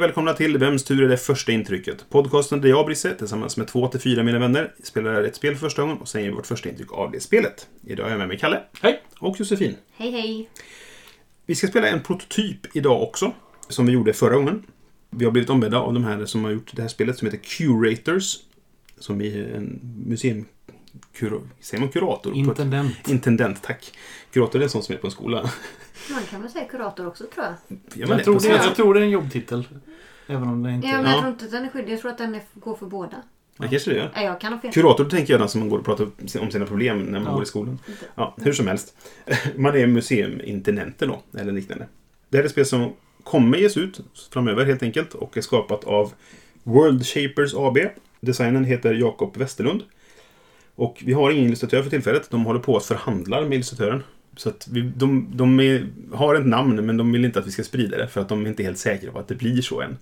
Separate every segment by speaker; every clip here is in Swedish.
Speaker 1: Välkomna till Vems tur är det första intrycket? Podcasten där jag, Brisse, tillsammans med två till fyra mina vänner spelar ett spel för första gången och säger vårt första intryck av det spelet. Idag har jag med mig Kalle.
Speaker 2: Hej.
Speaker 1: Och Josefin.
Speaker 3: Hej hej!
Speaker 1: Vi ska spela en prototyp idag också, som vi gjorde förra gången. Vi har blivit ombedda av de här som har gjort det här spelet som heter Curators. Som är en museum... Kuro, säger man kurator?
Speaker 2: Intendent.
Speaker 1: Intendent, tack. Kurator är en sån som är på en skola.
Speaker 3: Man kan väl säga kurator också tror jag.
Speaker 1: Man
Speaker 2: Jag tror, det, jag tror det är en jobbtitel. Även om det inte
Speaker 3: Ja, men
Speaker 1: Ja.
Speaker 3: jag tror inte att den är skyldig. Jag tror att den är, går för båda.
Speaker 1: Det kanske det gör.
Speaker 3: Nej, jag kan ha fel.
Speaker 1: Kurator, tänker jag den som man går och pratar om sina problem när man
Speaker 2: Ja.
Speaker 1: går i skolan. Ja, hur som helst. Man är museumintendenter då, eller liknande. Det här är ett spel som kommer ges ut framöver helt enkelt och är skapat av World Shapers AB. Designen heter Jakob Westerlund. Och vi har ingen illustratör för tillfället. De håller på att förhandla med illustratören. Så att vi, de, de är, har ett namn, men de vill inte att vi ska sprida det för att de är inte helt säkra på att det blir så än.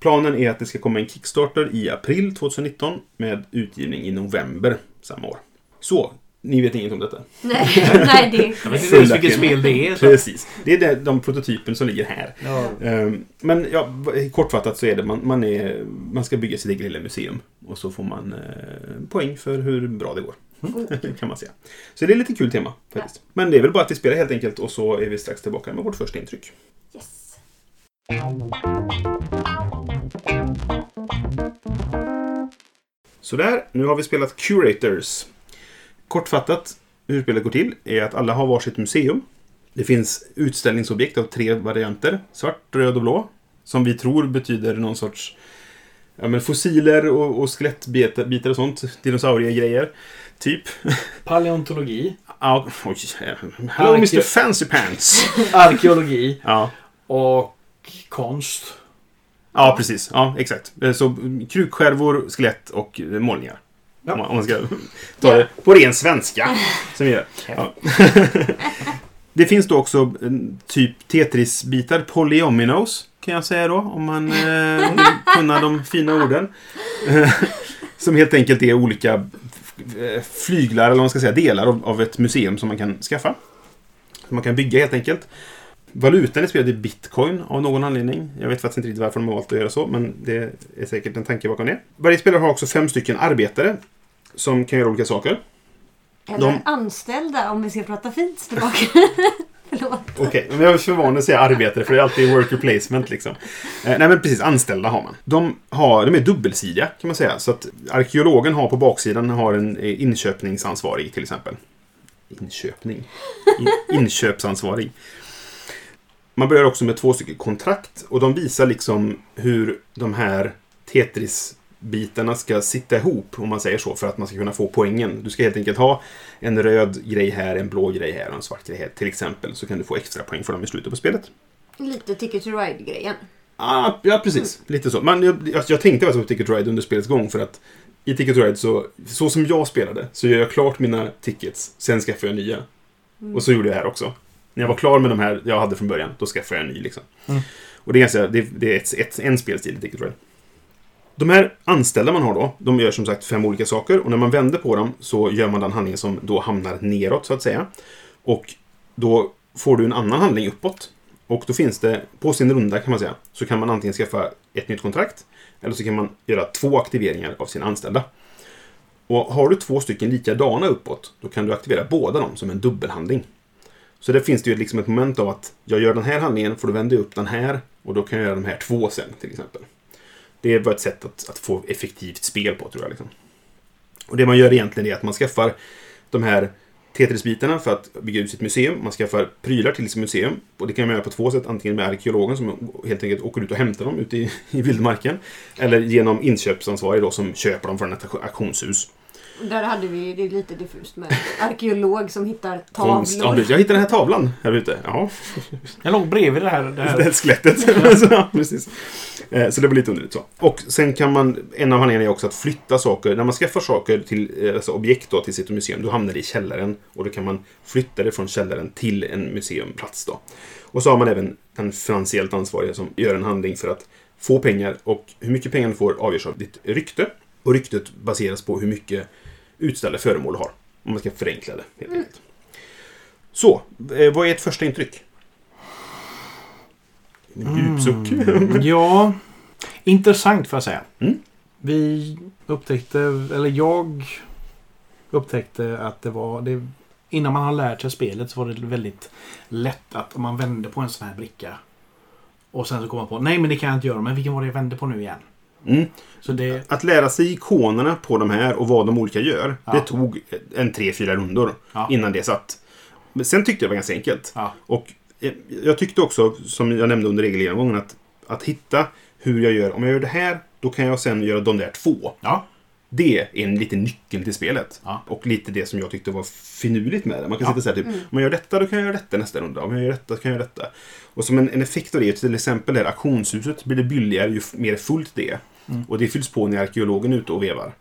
Speaker 1: Planen är att det ska komma en Kickstarter i april 2019 med utgivning i november samma år. Så, ni vet inget om detta?
Speaker 3: Nej, nej det
Speaker 2: Jag vet inte ens vilket spel det är. Så.
Speaker 1: Precis. Det är det, de prototypen som ligger här.
Speaker 2: Ja.
Speaker 1: Ehm, Men ja, kortfattat så är det man, man, är, man ska bygga sitt eget lilla museum. Och så får man eh, poäng för hur bra det går. kan man säga. Så det är lite kul tema faktiskt. Men det är väl bara att vi spelar helt enkelt och så är vi strax tillbaka med vårt första intryck.
Speaker 3: Yes.
Speaker 1: Sådär, nu har vi spelat Curators. Kortfattat hur spelet går till är att alla har varsitt museum. Det finns utställningsobjekt av tre varianter. Svart, röd och blå. Som vi tror betyder någon sorts ja, men fossiler och, och skelettbitar bitar och sånt. Dinosauriegrejer. Typ.
Speaker 2: Paleontologi.
Speaker 1: Ja, oj. Hello Mr Fancy Pants.
Speaker 2: Arkeologi.
Speaker 1: Ja.
Speaker 2: Och konst.
Speaker 1: ja, precis. Ja, exakt. Så krukskärvor, skelett och målningar.
Speaker 2: Ja.
Speaker 1: Om, man, ska ta det på ren svenska. Som vi gör. Ja. Det finns då också en typ Tetris-bitar, polyominoes kan jag säga då, om man eh, vill kunna de fina orden. som helt enkelt är olika flyglar, eller vad man ska säga, delar av, av ett museum som man kan skaffa. Som man kan bygga helt enkelt. Valutan är spelet i bitcoin av någon anledning. Jag vet faktiskt inte riktigt varför de har valt att göra så, men det är säkert en tanke bakom det. Varje spelare har också fem stycken arbetare som kan göra olika saker.
Speaker 3: Eller
Speaker 1: De-
Speaker 3: anställda om vi ska prata fint tillbaka.
Speaker 1: Okej, men jag är för van att säga arbetare för det är alltid worker placement liksom. Eh, nej men precis, anställda har man. De, har, de är dubbelsidiga kan man säga. Så att arkeologen har på baksidan har en eh, inköpningsansvarig till exempel. Inköpning? In, inköpsansvarig. Man börjar också med två stycken kontrakt och de visar liksom hur de här Tetris-... Tetris-bitarna ska sitta ihop, om man säger så, för att man ska kunna få poängen. Du ska helt enkelt ha en röd grej här, en blå grej här och en svart grej här till exempel. Så kan du få extra poäng för dem i slutet på spelet.
Speaker 3: Lite Ticket to Ride-grejen.
Speaker 1: Ah, ja, precis. Lite så. Men jag, jag, jag tänkte faktiskt på Ticket to Ride under spelets gång för att i Ticket to Ride så, så som jag spelade, så gör jag klart mina tickets, sen skaffar jag nya. Och så gjorde jag här också. När jag var klar med de här jag hade från början, då skaffade jag en ny liksom.
Speaker 2: Mm.
Speaker 1: Och det är, ganska, det, det är ett, ett, en spelstil i Ticket to Ride. De här anställda man har då, de gör som sagt fem olika saker och när man vänder på dem så gör man den handlingen som då hamnar neråt så att säga. Och då får du en annan handling uppåt. Och då finns det, på sin runda kan man säga, så kan man antingen skaffa ett nytt kontrakt eller så kan man göra två aktiveringar av sina anställda. Och har du två stycken likadana uppåt, då kan du aktivera båda dem som en dubbelhandling. Så där finns det ju liksom ett moment av att jag gör den här handlingen, får du vända upp den här och då kan jag göra de här två sen till exempel. Det var ett sätt att, att få effektivt spel på tror jag. Liksom. Och det man gör egentligen är att man skaffar de här Tetris-bitarna för att bygga ut sitt museum. Man skaffar prylar till sitt museum. Och det kan man göra på två sätt. Antingen med arkeologen som helt enkelt åker ut och hämtar dem ute i, i vildmarken. Eller genom inköpsansvarig då som köper dem från ett auktionshus.
Speaker 3: Där hade vi det är lite diffust med arkeolog som hittar
Speaker 1: Konst. Ja,
Speaker 3: tavlor.
Speaker 1: jag hittade den här tavlan här ute. Ja,
Speaker 2: Jag låg bredvid det här. Det
Speaker 1: det
Speaker 2: här.
Speaker 1: här skelettet. så, ja, precis. Eh, så det var lite underligt så. Och sen kan man, en av handlingarna är också att flytta saker. När man skaffar saker till, eh, alltså objekt då, till sitt museum, då hamnar det i källaren. Och då kan man flytta det från källaren till en museumplats då. Och så har man även den finansiellt ansvariga som gör en handling för att få pengar. Och hur mycket pengar du får avgörs av ditt rykte. Och ryktet baseras på hur mycket utställda föremål du har. Om man ska förenkla det helt enkelt. Så, eh, vad är ert första intryck? En djupsuck.
Speaker 2: Ja, intressant får jag säga.
Speaker 1: Mm.
Speaker 2: Vi upptäckte, eller jag upptäckte att det var... Det, innan man har lärt sig spelet så var det väldigt lätt att om man vände på en sån här bricka och sen så kom man på nej men det kan jag inte göra. Men vilken var det jag vände på nu igen?
Speaker 1: Mm.
Speaker 2: Så det...
Speaker 1: Att lära sig ikonerna på de här och vad de olika gör,
Speaker 2: Ja.
Speaker 1: det tog en tre, fyra rundor
Speaker 2: Ja.
Speaker 1: innan det satt. Men sen tyckte jag det var ganska enkelt.
Speaker 2: Ja.
Speaker 1: Och eh, jag tyckte också, som jag nämnde under regelgenomgången, att, att hitta hur jag gör. Om jag gör det här, då kan jag sen göra de där två.
Speaker 2: Ja.
Speaker 1: Det är en liten nyckel till spelet.
Speaker 2: Ja.
Speaker 1: Och lite det som jag tyckte var finurligt med det. Man kan
Speaker 2: Ja.
Speaker 1: sitta och säga typ, om jag gör detta, då kan jag göra detta nästa runda. Om jag gör detta, kan jag göra detta. Och som en, en effekt av det, till exempel det här auktionshuset, blir det billigare ju mer fullt det är. Och det fylls på när arkeologen är ute och vevar.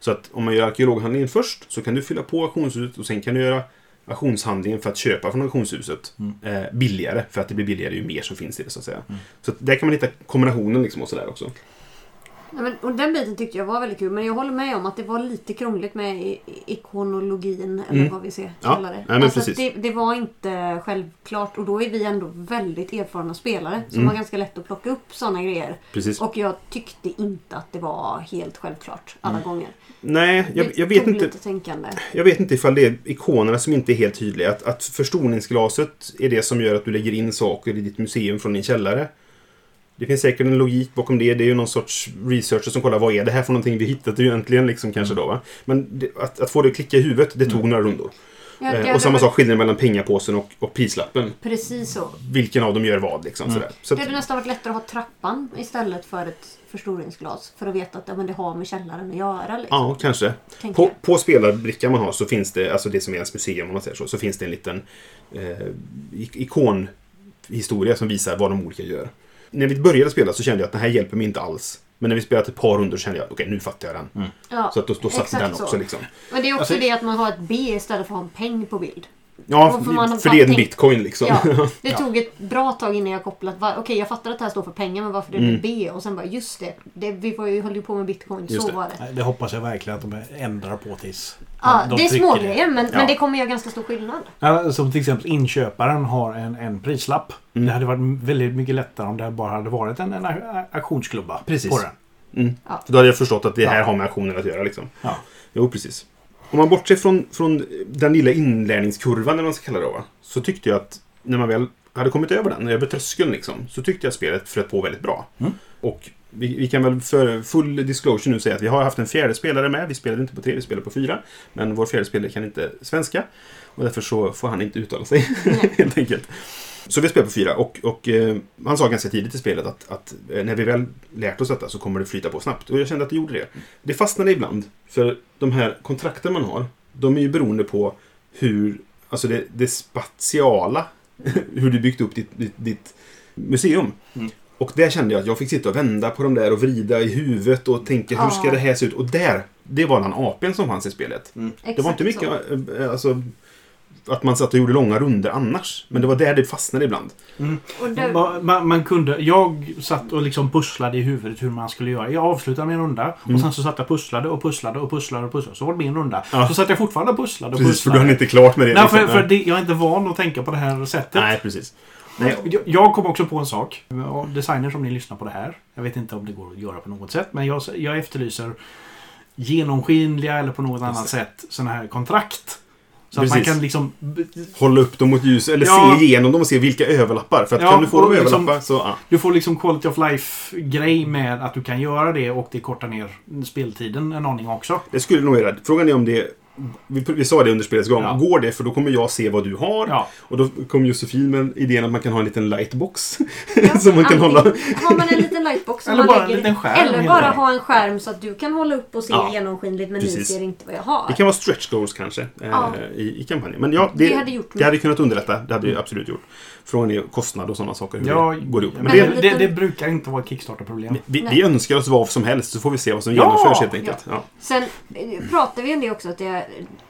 Speaker 1: Så att om man gör arkeologhandlingen först, så kan du fylla på auktionshuset och sen kan du göra auktionshandlingen för att köpa från auktionshuset eh, billigare. För att det blir billigare ju mer som finns i det, så att säga. Så att där kan man hitta kombinationen liksom och sådär också.
Speaker 3: Ja, men, och den biten tyckte jag var väldigt kul. Men jag håller med om att det var lite krångligt med i- ikonologin. Eller
Speaker 1: Mm.
Speaker 3: vad vi ser
Speaker 1: Ja,
Speaker 3: kallar det.
Speaker 1: nej, men
Speaker 3: alltså,
Speaker 1: precis.
Speaker 3: det, det var inte självklart. Och då är vi ändå väldigt erfarna spelare. Som
Speaker 1: Mm.
Speaker 3: har ganska lätt att plocka upp sådana grejer.
Speaker 1: Precis.
Speaker 3: Och jag tyckte inte att det var helt självklart alla gånger.
Speaker 1: Nej, jag,
Speaker 3: Det
Speaker 1: jag vet
Speaker 3: tog
Speaker 1: inte.
Speaker 3: lite tänkande.
Speaker 1: Jag vet inte ifall det är ikonerna som inte är helt tydliga. Att, att förstoringsglaset är det som gör att du lägger in saker i ditt museum från din källare. Det finns säkert en logik bakom det. Det är ju någon sorts researcher som kollar vad är det här för någonting vi hittat egentligen liksom kanske då va. Men det, att, att få det att klicka i huvudet, det tog några rundor.
Speaker 3: Ja,
Speaker 1: Eh, och samma
Speaker 3: varit
Speaker 1: sak skillnaden mellan pengapåsen och, och prislappen.
Speaker 3: Precis så.
Speaker 1: Vilken av dem gör vad liksom sådär. Så
Speaker 3: Det
Speaker 1: att,
Speaker 3: hade nästan varit lättare att ha trappan istället för ett förstoringsglas. För att veta att ja, men det har med källaren att göra. Liksom,
Speaker 1: ja, kanske.
Speaker 3: tänker
Speaker 1: På, på spelarbrickan man har så finns det, alltså det som är ens museum om man säger så, så finns det en liten eh, ik- ikonhistoria som visar vad de olika gör. När vi började spela så kände jag att det här hjälper mig inte alls. Men när vi spelat ett par runder så kände jag okej, nu fattar jag den.
Speaker 3: Ja,
Speaker 1: Så att då, då satt den
Speaker 3: så.
Speaker 1: också liksom.
Speaker 3: Men det är också
Speaker 2: Alltså-
Speaker 3: det att man har ett B istället för att ha en peng på bild.
Speaker 1: Ja,
Speaker 3: för
Speaker 1: det är en bitcoin liksom.
Speaker 3: Ja, det tog ett bra tag innan jag kopplat. Okej, jag fattar att det här står för pengar, men varför det
Speaker 1: Mm.
Speaker 3: B? Och sen bara, just det. det vi var ju, höll ju på med bitcoin,
Speaker 1: Just
Speaker 3: så
Speaker 1: det.
Speaker 3: var det.
Speaker 2: Det hoppas jag verkligen att de ändrar på tills
Speaker 3: Ja,
Speaker 2: de
Speaker 3: det är
Speaker 2: trycker
Speaker 3: små grejer, men,
Speaker 1: Ja.
Speaker 3: men det kommer göra ganska stor skillnad.
Speaker 2: Ja, som till exempel inköparen har en, en prislapp.
Speaker 1: Mm.
Speaker 2: Det hade varit väldigt mycket lättare om det bara hade varit en, en auktionsklubba
Speaker 1: Precis.
Speaker 2: på den.
Speaker 1: Mm.
Speaker 3: Ja.
Speaker 1: Då hade jag förstått att det här
Speaker 2: Ja.
Speaker 1: har med aktioner att göra liksom.
Speaker 2: Ja.
Speaker 1: Jo, precis. Om man bortser från, från den lilla inlärningskurvan, eller man ska kalla det då, så tyckte jag att när man väl hade kommit över den, över tröskeln liksom, så tyckte jag att spelet flöt på väldigt bra.
Speaker 2: Mm.
Speaker 1: Och vi, vi kan väl för full disclosure nu säga att vi har haft en fjärde spelare med. Vi spelade inte på tre, vi spelade på fyra. Men vår fjärde spelare kan inte svenska. Och därför så får han inte uttala sig, helt enkelt. Så vi spelar på fyra och, och eh, han sa ganska tidigt i spelet att, att eh, när vi väl lärt oss detta så kommer det flyta på snabbt. Och jag kände att det gjorde det. Det fastnade ibland. För de här kontrakten man har, de är ju beroende på hur, alltså det, det spatiala, hur du byggt upp ditt, ditt, ditt museum.
Speaker 2: Mm.
Speaker 1: Och där kände jag att jag fick sitta och vända på de där och vrida i huvudet och tänka hur ska
Speaker 3: Ja.
Speaker 1: det här se ut? Och där, det var den apen som fanns i spelet. Det var inte mycket
Speaker 3: så.
Speaker 1: eh, alltså, att man satt och gjorde långa runder annars. Men det var där det fastnade ibland.
Speaker 3: Och där,
Speaker 2: Ma- Man, man kunde, jag satt och liksom pusslade i huvudet hur man skulle göra. Jag avslutade min runda
Speaker 1: Mm.
Speaker 2: och sen så satt jag pusslade och pusslade och pusslade och pusslade. Så var det min runda.
Speaker 1: Ja.
Speaker 2: Så satt jag fortfarande och pusslade och
Speaker 1: Precis, för
Speaker 2: pusslade.
Speaker 1: du hann inte klart med det.
Speaker 2: Nej,
Speaker 1: liksom.
Speaker 2: för, för det, jag är inte van att tänka på det här sättet.
Speaker 1: Nej, precis. Nej,
Speaker 2: Jag, jag kom också på en sak. Designers om ni lyssnar på det här. Jag vet inte om det går att göra på något sätt. Men jag, jag efterlyser genomskinliga eller på något annat
Speaker 1: det.
Speaker 2: sätt sådana här kontrakt. Så att man
Speaker 1: Precis.
Speaker 2: kan liksom...
Speaker 1: hålla upp dem mot ljuset, eller
Speaker 2: Ja.
Speaker 1: se igenom dem och se vilka överlappar. För att
Speaker 2: Ja,
Speaker 1: kan du få dem
Speaker 2: liksom-
Speaker 1: överlappa så... Ja.
Speaker 2: Du får liksom quality of life-grej med att du kan göra det och det kortar ner speltiden en aning också.
Speaker 1: Det skulle nog göra. Frågan är om det vi, vi sa det under spelets gång.
Speaker 2: Ja.
Speaker 1: Går det? För då kommer jag se vad du har.
Speaker 2: Ja.
Speaker 1: Och då kom Josefin med idén att man kan ha en liten lightbox.
Speaker 3: Ja,
Speaker 1: som man kan hålla.
Speaker 3: Har man en liten lightbox som
Speaker 2: Eller
Speaker 3: man
Speaker 2: bara en
Speaker 3: lägger,
Speaker 2: liten skärm
Speaker 3: Eller bara ha en skärm så att du kan hålla upp och se
Speaker 1: Ja,
Speaker 3: genomskinligt men
Speaker 1: precis.
Speaker 3: ni ser inte vad jag har.
Speaker 1: Det kan vara stretch goals kanske eh,
Speaker 3: Ja.
Speaker 1: i, i kampanjen. Men ja, det,
Speaker 3: Det hade gjort
Speaker 1: det hade kunnat underlätta. Det hade det absolut gjort. Frågan är kostnad och sådana saker. Hur
Speaker 2: Ja,
Speaker 1: det går ihop. Men
Speaker 2: men
Speaker 1: det,
Speaker 2: det,
Speaker 3: lite-
Speaker 2: det, det brukar inte vara ett Kickstarter-problem.
Speaker 1: vi, vi önskar oss vad som helst så får vi se vad som
Speaker 2: Ja!
Speaker 1: genomförs helt enkelt. Ja.
Speaker 3: Sen eh, pratar vi om det också att det,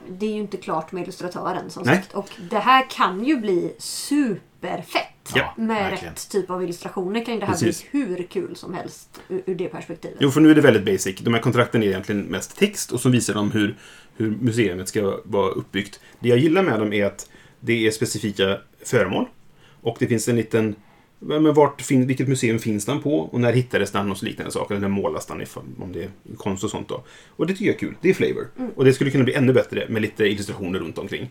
Speaker 3: det är ju inte klart med illustratören som
Speaker 1: Nej.
Speaker 3: sagt. Och det här kan ju bli superfett.
Speaker 1: Ja,
Speaker 3: med
Speaker 2: verkligen.
Speaker 3: rätt typ av illustrationer kan ju det här
Speaker 1: Precis.
Speaker 3: bli hur kul som helst ur, ur det perspektivet.
Speaker 1: Jo, för nu är det väldigt basic. De här kontrakten är egentligen mest text och så visar de hur, hur museet ska vara uppbyggt. Det jag gillar med dem är att det är specifika föremål. Och det finns en liten... Men vart fin, vilket museum finns den på? Och när hittades den? Och så liknande saker. Eller när målas den? Om det är konst och sånt då. Och det tycker jag är kul. Det är flavor. Och det skulle kunna bli ännu bättre med lite illustrationer runt omkring.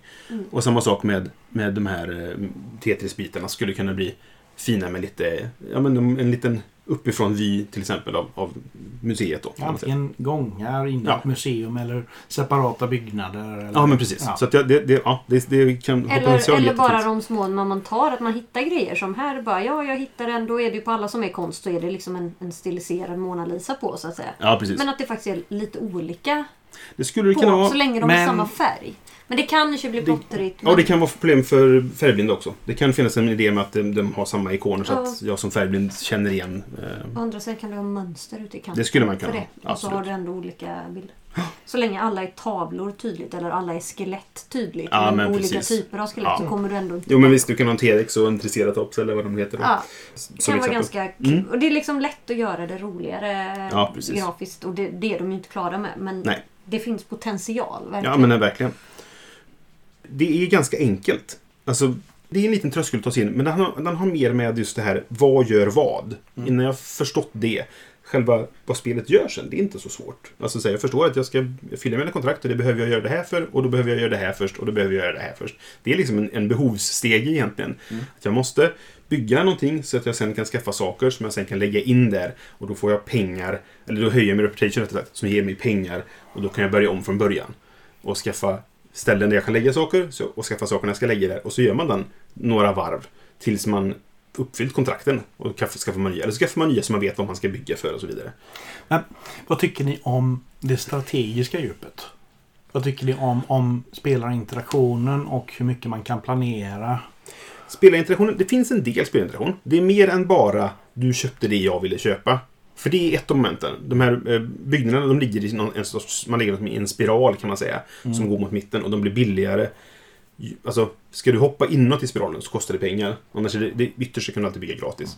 Speaker 1: Och samma sak med, med de här eh, Tetris-bitarna. Skulle kunna bli fina med lite... Ja, men en, en liten uppifrån vy till exempel av, av museet då.
Speaker 2: Antingen gångar in i
Speaker 1: Ja.
Speaker 2: ett museum eller separata byggnader. Eller,
Speaker 1: Ja, men precis.
Speaker 2: Ja.
Speaker 1: Så att det, det, ja, det, det kan
Speaker 3: Eller, eller bara de små när man tar, att man hittar grejer som här bara, ja jag hittar en, då är det ju på alla som är konst så är det liksom en, en stiliserad Mona Lisa på så att säga.
Speaker 1: Ja, precis.
Speaker 3: Men att det faktiskt är lite olika
Speaker 1: det skulle det
Speaker 3: på,
Speaker 1: kunna vara.
Speaker 3: så länge de
Speaker 2: Men-
Speaker 3: är samma färg. Men det kanske blir plottrigt.
Speaker 1: Ja,
Speaker 3: men-
Speaker 1: det kan vara problem för färgblinda också. Det kan finnas en idé med att de, de har samma ikoner så att jag som färgblind känner igen. Eh,
Speaker 3: Å andra sidan kan du ha mönster ute i kanten.
Speaker 1: Det skulle man kunna
Speaker 3: för det. Och så
Speaker 1: absolut.
Speaker 3: har du ändå olika bilder. Så länge alla är tavlor tydligt eller alla är skelett tydligt.
Speaker 1: Ja, men
Speaker 3: olika
Speaker 1: precis.
Speaker 3: typer av skelett
Speaker 1: Ja.
Speaker 3: så kommer du ändå inte...
Speaker 1: jo, men visst, du kan ha en T-rex och en Triceratops eller vad de heter. Då.
Speaker 3: Ja,
Speaker 1: Som
Speaker 3: det kan vara ganska.
Speaker 1: Mm.
Speaker 3: Och det är liksom lätt att göra det roligare
Speaker 1: Ja,
Speaker 3: grafiskt. Och det, det är de ju inte klara med. Men
Speaker 1: Nej.
Speaker 3: det finns potential. Verkligen.
Speaker 1: Ja, men nej, verkligen. Det är ganska enkelt. Alltså, det är en liten tröskel att ta sig in, men den har, den har mer med just det här, vad gör vad? Innan jag förstått det, själva vad spelet gör sen, det är inte så svårt. Alltså, så här, jag förstår att jag ska fylla mina kontrakt och det behöver jag göra det här för, och då behöver jag göra det här först, och då behöver jag göra det här först. Det är liksom en, en behovssteg egentligen. Att jag måste bygga någonting så att jag sen kan skaffa saker som jag sen kan lägga in där. Och då får jag pengar, eller då höjer jag min reputation rättare sagt, som ger mig pengar. Och då kan jag börja om från början. Och skaffa ställen där jag kan lägga saker så, och skaffa sakerna jag ska lägga där. Och så gör man den några varv tills man uppfyllt kontrakten. Och skaffar man nya. Eller så skaffar man nya som man vet vad man ska bygga för och så vidare.
Speaker 2: Men vad tycker ni om det strategiska djupet? Vad tycker ni om, om spelarinteraktionen och hur mycket man kan planera?
Speaker 1: Spelinteraktionen, det finns en del spelinteraktion. Det är mer än bara du köpte det jag ville köpa. För det är ett av momenten. De här eh, byggnaderna de ligger i någon, en sorts, man ligger i en spiral kan man säga. Som går mot mitten och de blir billigare. Alltså, ska du hoppa inåt i spiralen så kostar det pengar. Annars är det, det ytterst kan du alltid bygga gratis.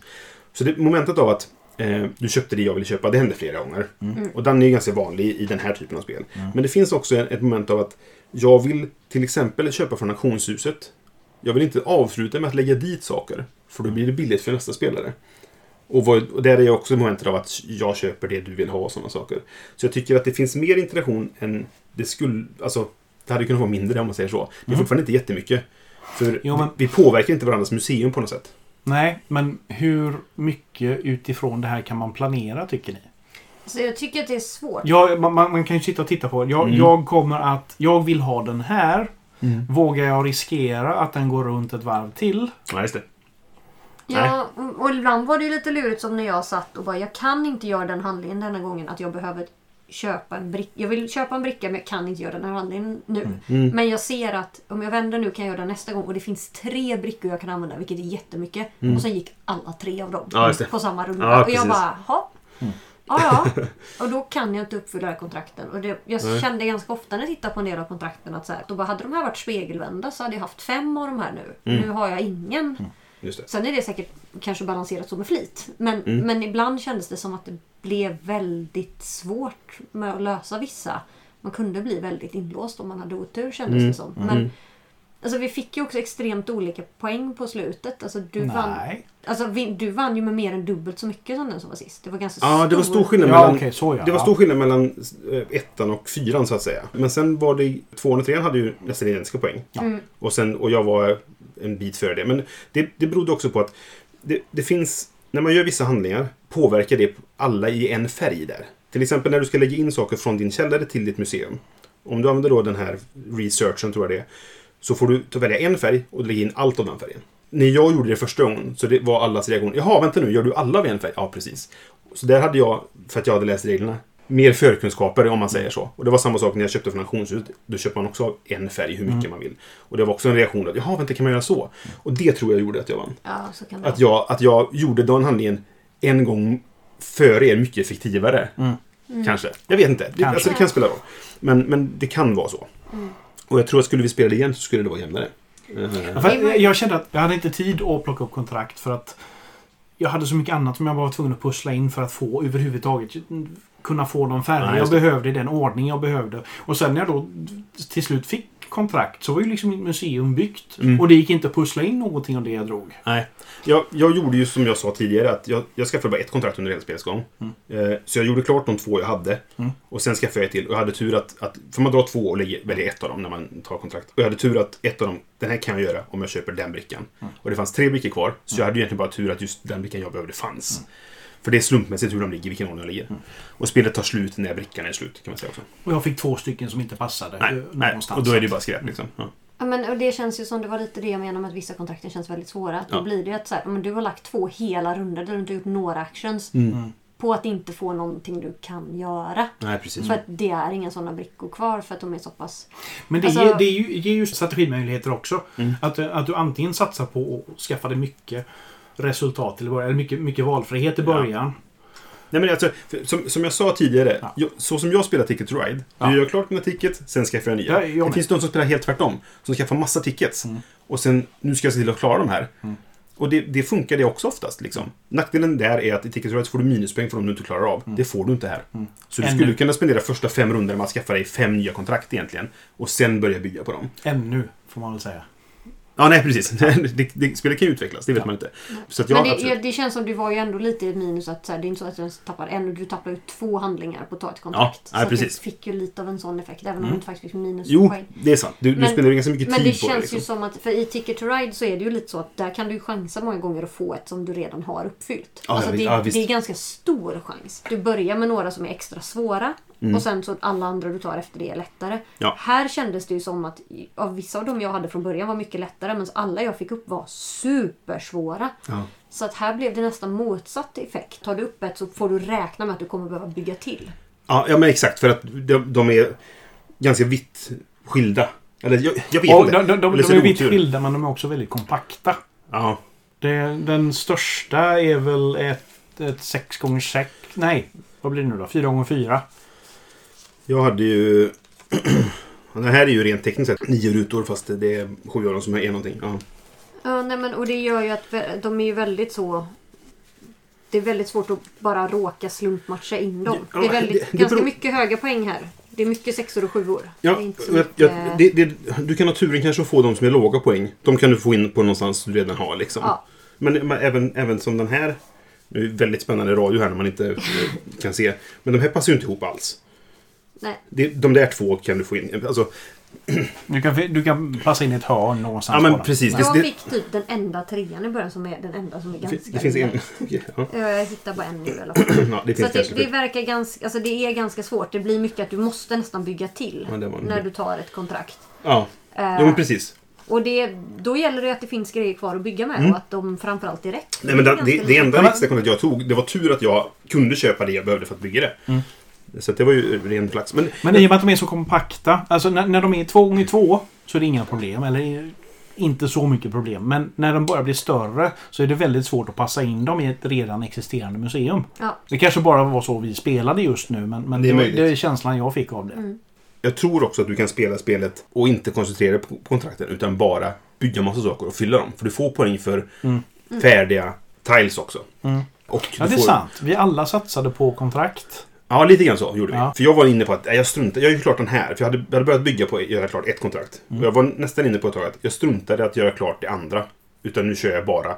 Speaker 1: Så det momentet av att eh, du köpte det jag ville köpa, det hände flera gånger. Och den är ju ganska vanlig i den här typen av spel. Men det finns också ett moment av att jag vill till exempel köpa från auktionshuset. Jag vill inte avsluta med att lägga dit saker. För då blir det billigt för nästa spelare. Och, vad, och där är också momentet av att jag köper det du vill ha och sådana saker. Så jag tycker att det finns mer interaktion än det skulle... Alltså, det hade kunnat vara mindre om man säger så. Det är fortfarande inte jättemycket. För
Speaker 2: Jo, men-
Speaker 1: vi, vi påverkar inte varandras museum på något sätt.
Speaker 2: Nej, men hur mycket utifrån det här kan man planera tycker ni?
Speaker 3: Så jag tycker att det är svårt.
Speaker 2: Jag, man, man man kan ju sitta och titta på jag,
Speaker 1: Mm.
Speaker 2: jag kommer att... Jag vill ha den här. Vågar jag riskera att den går runt ett varv till?
Speaker 1: Ja, just det.
Speaker 3: Ja, och ibland var det ju lite lurigt som när jag satt och bara jag kan inte göra den handlingen denna gången att jag behöver köpa en bricka. Jag vill köpa en bricka men jag kan inte göra den här handlingen nu.
Speaker 1: Mm.
Speaker 3: Men jag ser att om jag vänder nu kan jag göra den nästa gång och det finns tre brickor jag kan använda vilket är jättemycket. Och sen gick alla tre av dem
Speaker 1: Mm. Ja,
Speaker 3: på samma runda.
Speaker 1: Ja,
Speaker 3: och jag bara, ja. Ja, ja. Och då kan jag inte uppfylla kontrakten. Och det, jag
Speaker 1: Nej.
Speaker 3: kände ganska ofta när jag tittade på en del av kontrakten att så här, då bara, hade de här varit spegelvända så hade jag haft fem av de här nu.
Speaker 1: Mm.
Speaker 3: Nu har jag ingen.
Speaker 1: Just det.
Speaker 3: Sen är det säkert kanske balanserat så med flit. Men,
Speaker 1: Mm.
Speaker 3: men ibland kändes det som att det blev väldigt svårt med att lösa vissa. Man kunde bli väldigt inlåst om man hade otur kändes
Speaker 1: Mm.
Speaker 3: det som. Men alltså, vi fick ju också extremt olika poäng på slutet. Alltså, du, vann,
Speaker 2: Nej.
Speaker 3: alltså, vi, du vann ju med mer än dubbelt så mycket som den som var sist. Det var ganska
Speaker 1: Ja, det var stor skillnad
Speaker 2: Ja,
Speaker 1: mellan...
Speaker 2: okej, så ja.
Speaker 1: Det var stor skillnad mellan ettan och fyran så att säga. Men sen var det... Tvåan och trean hade ju nästan identiska poäng.
Speaker 3: Mm.
Speaker 1: Och, sen, och jag var en bit före det. Men det, det berodde också på att det, det finns... När man gör vissa handlingar påverkar det alla i en färg där. Till exempel när du ska lägga in saker från din källare till ditt museum. Om du använder då den här researchen, tror jag det är, så får du ta välja en färg och lägga in allt av den färgen. När jag gjorde det första gången så det var allas reaktion. Jaha, vänta nu, gör du alla av en färg? Ja, precis. Så där hade jag, för att jag hade läst reglerna, mer förkunskaper om man säger så. Och det var samma sak när jag köpte från auktionshuset. Då köper man också av en färg hur mycket man vill. Och det var också en reaktion att jaha, vänta, kan man göra så? Och det tror jag gjorde att jag vann.
Speaker 3: Ja,
Speaker 1: Att jag, att jag gjorde den handlingen en gång före er mycket effektivare. Kanske. Jag vet inte. Det, alltså, det kan spela roll. Men, men det kan vara så. Och jag tror att skulle vi spela det igen så skulle det vara jämnare.
Speaker 2: Ja, jag kände att jag hade inte tid att plocka upp kontrakt för att jag hade så mycket annat som jag var tvungen att pussla in för att få överhuvudtaget kunna få de färger
Speaker 1: Ja,
Speaker 2: jag behövde i den ordning jag behövde. Och sen när jag då till slut fick kontrakt så var ju liksom mitt museum byggt.
Speaker 1: Mm.
Speaker 2: Och det gick inte att pussla in någonting av det jag drog.
Speaker 1: Nej. Jag, jag gjorde ju som jag sa tidigare att jag, jag skaffade bara ett kontrakt under hela spelets gång. Eh, så jag gjorde klart de två jag hade.
Speaker 2: Mm.
Speaker 1: Och sen skaffade jag ett till. Och jag hade tur att... att för man drar två och väljer ett av dem när man tar kontrakt. Och jag hade tur att ett av dem, den här kan jag göra om jag köper den brickan.
Speaker 2: Mm.
Speaker 1: Och det fanns tre brickor kvar. Så jag hade ju egentligen bara tur att just den brickan jag behövde fanns. För det är slumpmässigt hur de ligger, vilken ordning de ligger.
Speaker 2: Mm.
Speaker 1: Och spelet tar slut när brickan är slut, kan man säga också.
Speaker 2: Och jag fick två stycken som inte passade
Speaker 1: Nej,
Speaker 2: eh,
Speaker 1: nej.
Speaker 2: någonstans.
Speaker 1: och då är det ju bara skräp liksom. Ja.
Speaker 3: Ja, men, och det känns ju som det var lite det jag menar med att vissa kontrakten känns väldigt svåra. Att
Speaker 1: Ja.
Speaker 3: Då blir det ju att så här, men du har lagt två hela runder där du inte gjort några actions.
Speaker 1: Mm.
Speaker 3: På att inte få någonting du kan göra.
Speaker 1: Nej, precis.
Speaker 3: För att det är inga sådana brickor kvar för att de är så pass...
Speaker 2: Men det,
Speaker 3: Alltså-
Speaker 2: ger, det är ju, ger ju strategimöjligheter också.
Speaker 1: Mm.
Speaker 2: Att, att du antingen satsar på att skaffa dig mycket resultat till början, eller mycket, mycket valfrihet i början.
Speaker 1: Nej, men alltså, som, som jag sa tidigare,
Speaker 2: Ja.
Speaker 1: jag, så som jag spelar Ticket to Ride.
Speaker 2: Ja.
Speaker 1: Du gör klart mina tickets, sen skaffar jag nya.
Speaker 2: Ja, jag
Speaker 1: det finns de som spelar helt tvärtom. Som skaffar massa tickets.
Speaker 2: Mm.
Speaker 1: Och sen, nu ska jag se till att klara de här.
Speaker 2: Mm.
Speaker 1: Och det, det funkar det också oftast. Liksom. Nackdelen där är att i Ticket to Ride får du minuspoäng för de du inte klarar av. Det får du inte här.
Speaker 2: Mm.
Speaker 1: Så du
Speaker 2: Ännu.
Speaker 1: skulle kunna spendera första fem rundorna med att skaffa dig fem nya kontrakt egentligen. Och sen börja bygga på dem.
Speaker 2: Ännu, får man väl säga.
Speaker 1: Ja, nej precis. det, det, spelet kan ju utvecklas, det vet
Speaker 2: Ja.
Speaker 1: man inte. Så jag,
Speaker 3: men det, det känns som du var ju ändå lite i minus att så här, det är inte så att du tappar en. Du tappar ju två handlingar på att ta ett kontrakt.
Speaker 1: Ja, ja,
Speaker 3: så
Speaker 1: precis.
Speaker 3: du fick ju lite av en sån effekt. Även om
Speaker 1: Mm.
Speaker 3: du inte faktiskt fick minus
Speaker 1: Jo,
Speaker 3: poäng.
Speaker 1: det är sant. Du, du
Speaker 3: Men-
Speaker 1: spenderar ganska mycket
Speaker 3: Men
Speaker 1: tid
Speaker 3: det
Speaker 1: på det.
Speaker 3: känns
Speaker 1: Liksom.
Speaker 3: ju som att, för i Ticket to Ride så är det ju lite så att där kan du ju chansa många gånger att få ett som du redan har uppfyllt.
Speaker 1: Ja,
Speaker 3: alltså det,
Speaker 1: ja,
Speaker 3: det är ganska stor chans. Du börjar med några som är extra svåra
Speaker 1: Mm.
Speaker 3: och sen så att alla andra du tar efter det är lättare.
Speaker 1: Ja.
Speaker 3: Här kändes det ju som att av vissa av dem jag hade från början var mycket lättare men alla jag fick upp var supersvåra.
Speaker 1: Ja.
Speaker 3: Så att här blev det nästan motsatt effekt. Tar du upp ett så får du räkna med att du kommer behöva bygga till.
Speaker 1: Ja, ja, men exakt. För att de, de är ganska vitt skilda. Eller jag, jag vet
Speaker 2: Och
Speaker 1: inte.
Speaker 2: de, de, de, de är vitt skilda men de är också väldigt kompakta.
Speaker 1: Ja.
Speaker 2: Det, den största är väl ett, ett 6x6... Nej, vad blir det nu då? 4x4.
Speaker 1: Jag hade ju... Den här är ju rent tekniskt sett nio rutor fast det är sju av dem som är någonting. Ja.
Speaker 3: Ja, nej, men, och det gör ju att de är ju väldigt så... Det är väldigt svårt att bara råka slumpmatcha in dem.
Speaker 1: Ja,
Speaker 3: det är väldigt,
Speaker 1: det- det
Speaker 3: ganska
Speaker 1: beror-
Speaker 3: mycket höga poäng här. Det är mycket sexor och sjuor.
Speaker 1: Ja,
Speaker 3: det mycket...
Speaker 1: det, det, du kan ha turen kanske att få de som är låga poäng. De kan du få in på någonstans du redan har. Liksom.
Speaker 3: Ja.
Speaker 1: Men, men även, även som den här. Nu är det väldigt spännande radio här när man inte eh, kan se. Men de här passar ju inte ihop alls.
Speaker 3: Nej.
Speaker 1: Det, de där två kan du få in. Alltså,
Speaker 2: Du kan, du kan passa in i ett hörn någonstans.
Speaker 1: ja men precis.
Speaker 3: Jag
Speaker 1: det,
Speaker 3: fick typ den enda trean i början som är den enda som är
Speaker 1: det,
Speaker 3: ganska...
Speaker 1: det finns en. Ja.
Speaker 3: Jag hittar bara en nu i alla fall.
Speaker 1: Ja, det
Speaker 3: Så
Speaker 1: finns
Speaker 3: att det, det verkar ganska... Alltså det är ganska svårt. Det blir mycket att du måste nästan bygga till.
Speaker 1: Ja,
Speaker 3: När du tar ett kontrakt.
Speaker 1: Ja, jo, men precis.
Speaker 3: och det, då gäller det att det finns grejer kvar att bygga med
Speaker 1: Mm.
Speaker 3: och att de framförallt är rätt.
Speaker 1: Nej, men det, det, det enda kontraktet jag tog, det var tur att jag kunde köpa det jag behövde för att bygga det.
Speaker 2: Mm.
Speaker 1: Så det var ju ren flax. Men,
Speaker 2: Men i och med att de är så kompakta. Alltså när, när de är två gånger två så är det inga problem. Eller inte så mycket problem. Men när de börjar bli större så är det väldigt svårt att passa in dem i ett redan existerande museum.
Speaker 3: Ja.
Speaker 2: Det kanske bara var så vi spelade just nu. Men, men
Speaker 1: Det
Speaker 2: det,
Speaker 1: är möjligt.
Speaker 2: det är känslan jag fick av det.
Speaker 3: Mm.
Speaker 1: jag tror också att du kan spela spelet och inte koncentrera dig på, kontrakten utan bara bygga massa saker och fylla dem. För du får poäng för
Speaker 2: Mm.
Speaker 1: färdiga tiles också.
Speaker 2: Mm.
Speaker 1: Och
Speaker 2: Ja, det är
Speaker 1: får,
Speaker 2: sant. Vi alla satsade på kontrakt.
Speaker 1: Ja, lite grann så gjorde vi.
Speaker 2: Ja.
Speaker 1: För jag var inne på att jag struntar. Jag gör ju klart den här. För jag hade, jag hade börjat bygga på att göra klart ett kontrakt.
Speaker 2: Mm.
Speaker 1: Och jag var nästan inne på ett tag att jag struntade att göra klart det andra. Utan nu kör jag bara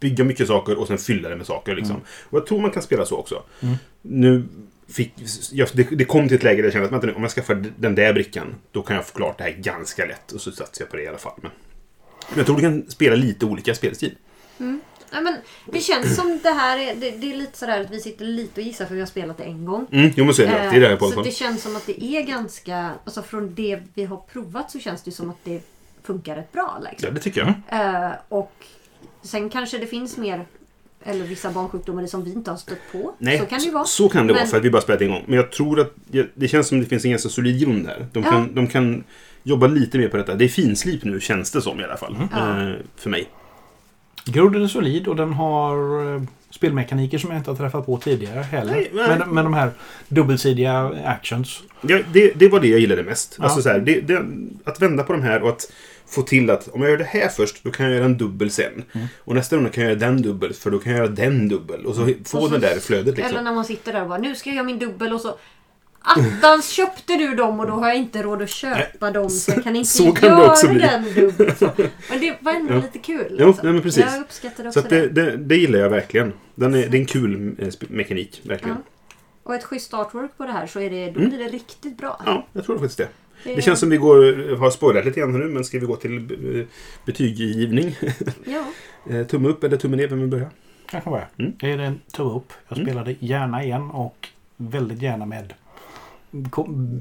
Speaker 1: bygga mycket saker och sen fylla det med saker. Liksom. Och jag tror man kan spela så också.
Speaker 2: Mm.
Speaker 1: Nu fick, jag, det, det kom till ett läge där jag kände att vänta nu, om jag skaffar den där brickan då kan jag få klart det här ganska lätt. Och så satsar jag på det i alla fall. Men, men jag tror du kan spela lite olika spelstil.
Speaker 3: Nej, men det känns som det här är, det, det är lite sådär att vi sitter lite och gissar för vi har spelat det en gång.
Speaker 1: Mm, jo men så är det. Det är det här
Speaker 3: Eh, så det känns som att det är ganska, alltså från det vi har provat så känns det som att det funkar rätt bra.
Speaker 1: Ja,
Speaker 3: Liksom.
Speaker 1: det tycker jag.
Speaker 3: Eh, och sen kanske det finns mer, eller vissa barnsjukdomar som vi inte har stött på.
Speaker 1: Nej,
Speaker 3: så kan det ju vara.
Speaker 1: så kan det vara
Speaker 3: Men-
Speaker 1: för att vi bara spelat en gång. Men jag tror att jag- det känns som det finns en ganska solid grund där. De
Speaker 3: Ja.
Speaker 1: kan, de kan jobba lite mer på detta. Det är finslip nu känns det som i alla fall.
Speaker 3: Ja.
Speaker 1: Eh, för mig.
Speaker 2: Grunden är solid och den har eh, spelmekaniker som jag inte har träffat på tidigare heller.
Speaker 1: Nej, nej.
Speaker 2: Men, men de här dubbelsidiga actions.
Speaker 1: Ja, det, det var det jag gillade mest.
Speaker 2: Ja.
Speaker 1: Alltså så här, det, det, att vända på de här och att få till att om jag gör det här först, då kan jag göra en dubbel sen.
Speaker 2: Mm.
Speaker 1: Och nästa runda kan jag göra den dubbel, för då kan jag göra den dubbel. Och så få
Speaker 3: Och så-
Speaker 1: det där flödet liksom.
Speaker 3: Eller när man sitter där och bara, nu ska jag göra min dubbel och så Attans köpte du dem och då har jag inte råd att köpa dem så jag kan inte
Speaker 1: Så kan det
Speaker 3: göra
Speaker 1: också bli.
Speaker 3: den. Så. Men det var ändå
Speaker 1: Ja.
Speaker 3: lite kul.
Speaker 1: Jo,
Speaker 3: liksom.
Speaker 1: nej, men precis.
Speaker 3: Jag uppskattade
Speaker 1: Så
Speaker 3: också
Speaker 1: att det,
Speaker 3: det.
Speaker 1: det, det gillar jag verkligen. Den är, det är en kul eh, mekanik, verkligen.
Speaker 3: Och ett schysst artwork på det här så är det, då
Speaker 1: Mm.
Speaker 3: blir det riktigt bra.
Speaker 1: Ja, jag tror faktiskt det.
Speaker 3: Det-
Speaker 1: Det känns som vi går, har spoilat lite grann nu, men ska vi gå till eh, betyggivning?
Speaker 3: Ja.
Speaker 1: Eh, tumme upp eller tumme ner? Vem vill börja?
Speaker 2: Kanske var
Speaker 1: Mm.
Speaker 2: jag. Är det en tumme upp? Jag
Speaker 1: Mm.
Speaker 2: spelade gärna igen och väldigt gärna med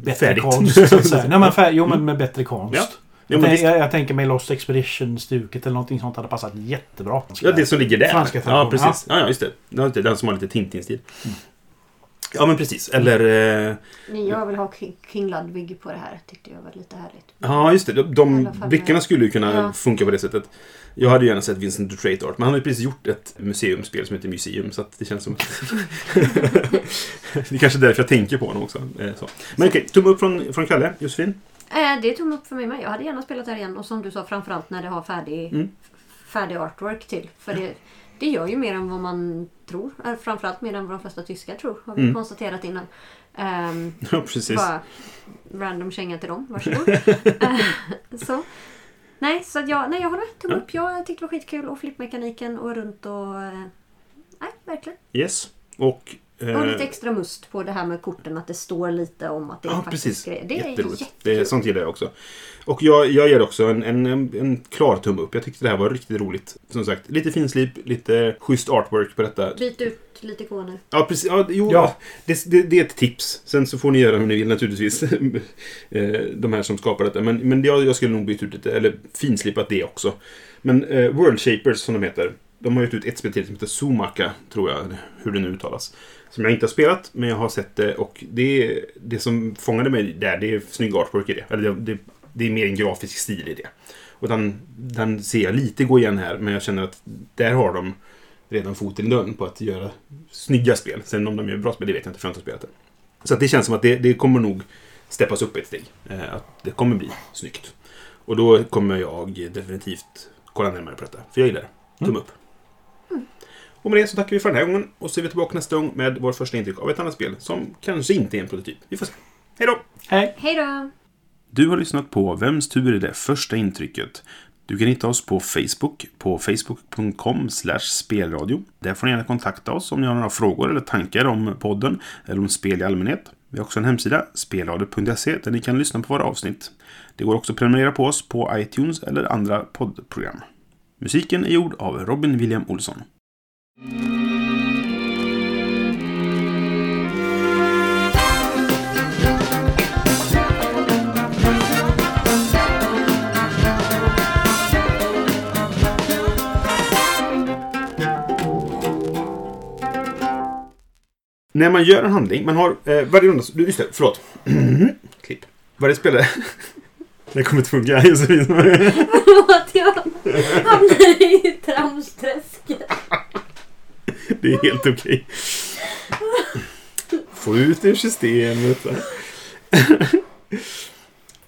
Speaker 2: bättre
Speaker 1: Färdigt.
Speaker 2: konst. Så att säga. Nej, men fär, jo, men med bättre konst.
Speaker 1: Ja. Ja,
Speaker 2: jag, jag, jag tänker mig Lost Expedition-stuket eller någonting sånt hade passat jättebra.
Speaker 1: Ja, det som ligger där.
Speaker 2: Franska
Speaker 1: ja, precis. Ja, ja, just det. Den som har lite Tintin-stil. Ja, men precis. Eller... Eh,
Speaker 3: Nej, Jag vill ha King, Ludwig på det här. Tyckte jag var lite härligt.
Speaker 1: ja, just det. De, de blickarna
Speaker 3: med-
Speaker 1: skulle ju kunna
Speaker 3: Ja.
Speaker 1: funka på det sättet. Jag hade gärna sett Vincent Dutrait Art, men han har ju precis gjort ett museumspel som heter Museum, så att det känns som... det är kanske därför jag tänker på honom också. Eh, så. Men okej, tumme upp från, från Kalle. Josefin?
Speaker 3: Eh, det är tumme upp för mig med. Jag hade gärna spelat det här igen. Och som du sa, framförallt när det har färdig,
Speaker 1: Mm.
Speaker 3: färdig artwork till. För det, det gör ju mer än vad man tror. Eh, Framförallt mer än vad de flesta tyskar tror. Har vi
Speaker 1: Mm.
Speaker 3: konstaterat innan. Ehm,
Speaker 1: Ja, precis.
Speaker 3: bara random känga till dem. Varsågod. Eh, så. Nej, så jag, nej, jag håller med. Tumme
Speaker 1: Ja.
Speaker 3: upp. Jag tyckte det var skitkul. Och flippmekaniken och runt och... eh, Nej, verkligen.
Speaker 1: Yes. Och... eh,
Speaker 3: Och lite extra must på det här med korten. Att det står lite om att det är
Speaker 1: Ja,
Speaker 3: faktiskt
Speaker 1: precis.
Speaker 3: grejer. Det är
Speaker 1: Jätteroligt.
Speaker 3: jättekul.
Speaker 1: Det är, sånt gillar jag också. Och jag, jag ger också en, en, en, klar tumme upp. Jag tyckte det här var riktigt roligt. Som sagt, lite finslip, lite schysst artwork på detta.
Speaker 3: Byt ut lite ikoner.
Speaker 1: Ja, precis. Ja, jo,
Speaker 2: Ja.
Speaker 1: Det, det, det är ett tips. Sen så får ni göra hur ni vill naturligtvis. Eh, De här som skapar detta. Men, men jag, jag skulle nog byta ut lite, eller finslipat det också. Men eh, World Shapers som de heter. De har gett ut ett spel till som heter Sumaka, tror jag, hur det nu uttalas. Som jag inte har spelat, men jag har sett det. Och det, det som fångade mig där, det är snygg artwork i det. Eller det, det, det är mer en grafisk stil i det. Och den, den ser jag lite gå igen här, men jag känner att där har de redan foten i dörren på att göra snygga spel. Sen om de gör bra spel, det vet jag inte, för jag har inte spelat det. Så att det känns som att det, det kommer nog steppas upp ett steg. Eh, att det kommer bli snyggt. Och då kommer jag definitivt kolla närmare på detta. För jag gillar det. Tumme upp. Och med det så tackar vi för den här gången. Och så är vi tillbaka nästa gång med vår första intryck av ett annat spel som kanske inte är en prototyp. Vi får se. Hej då!
Speaker 2: Hej!
Speaker 3: Hej då!
Speaker 1: Du har lyssnat på Vems tur är det första intrycket? Du kan hitta oss på Facebook på facebook.com spelradio. Där får ni gärna kontakta oss om ni har några frågor eller tankar om podden eller om spel i allmänhet. Vi har också en hemsida, spelradio.se, där ni kan lyssna på våra avsnitt. Det går också att prenumerera på oss på iTunes eller andra poddprogram. Musiken är gjord av Robin William Olsson. När man gör en handling, man har eh, varje runda... Just det, förlåt. Klipp. Varje spelare... Det kommer inte funka, Josefin.
Speaker 3: Förlåt, jag hamnade i tramsträsket.
Speaker 1: Det är helt okej. Få ut ur systemet.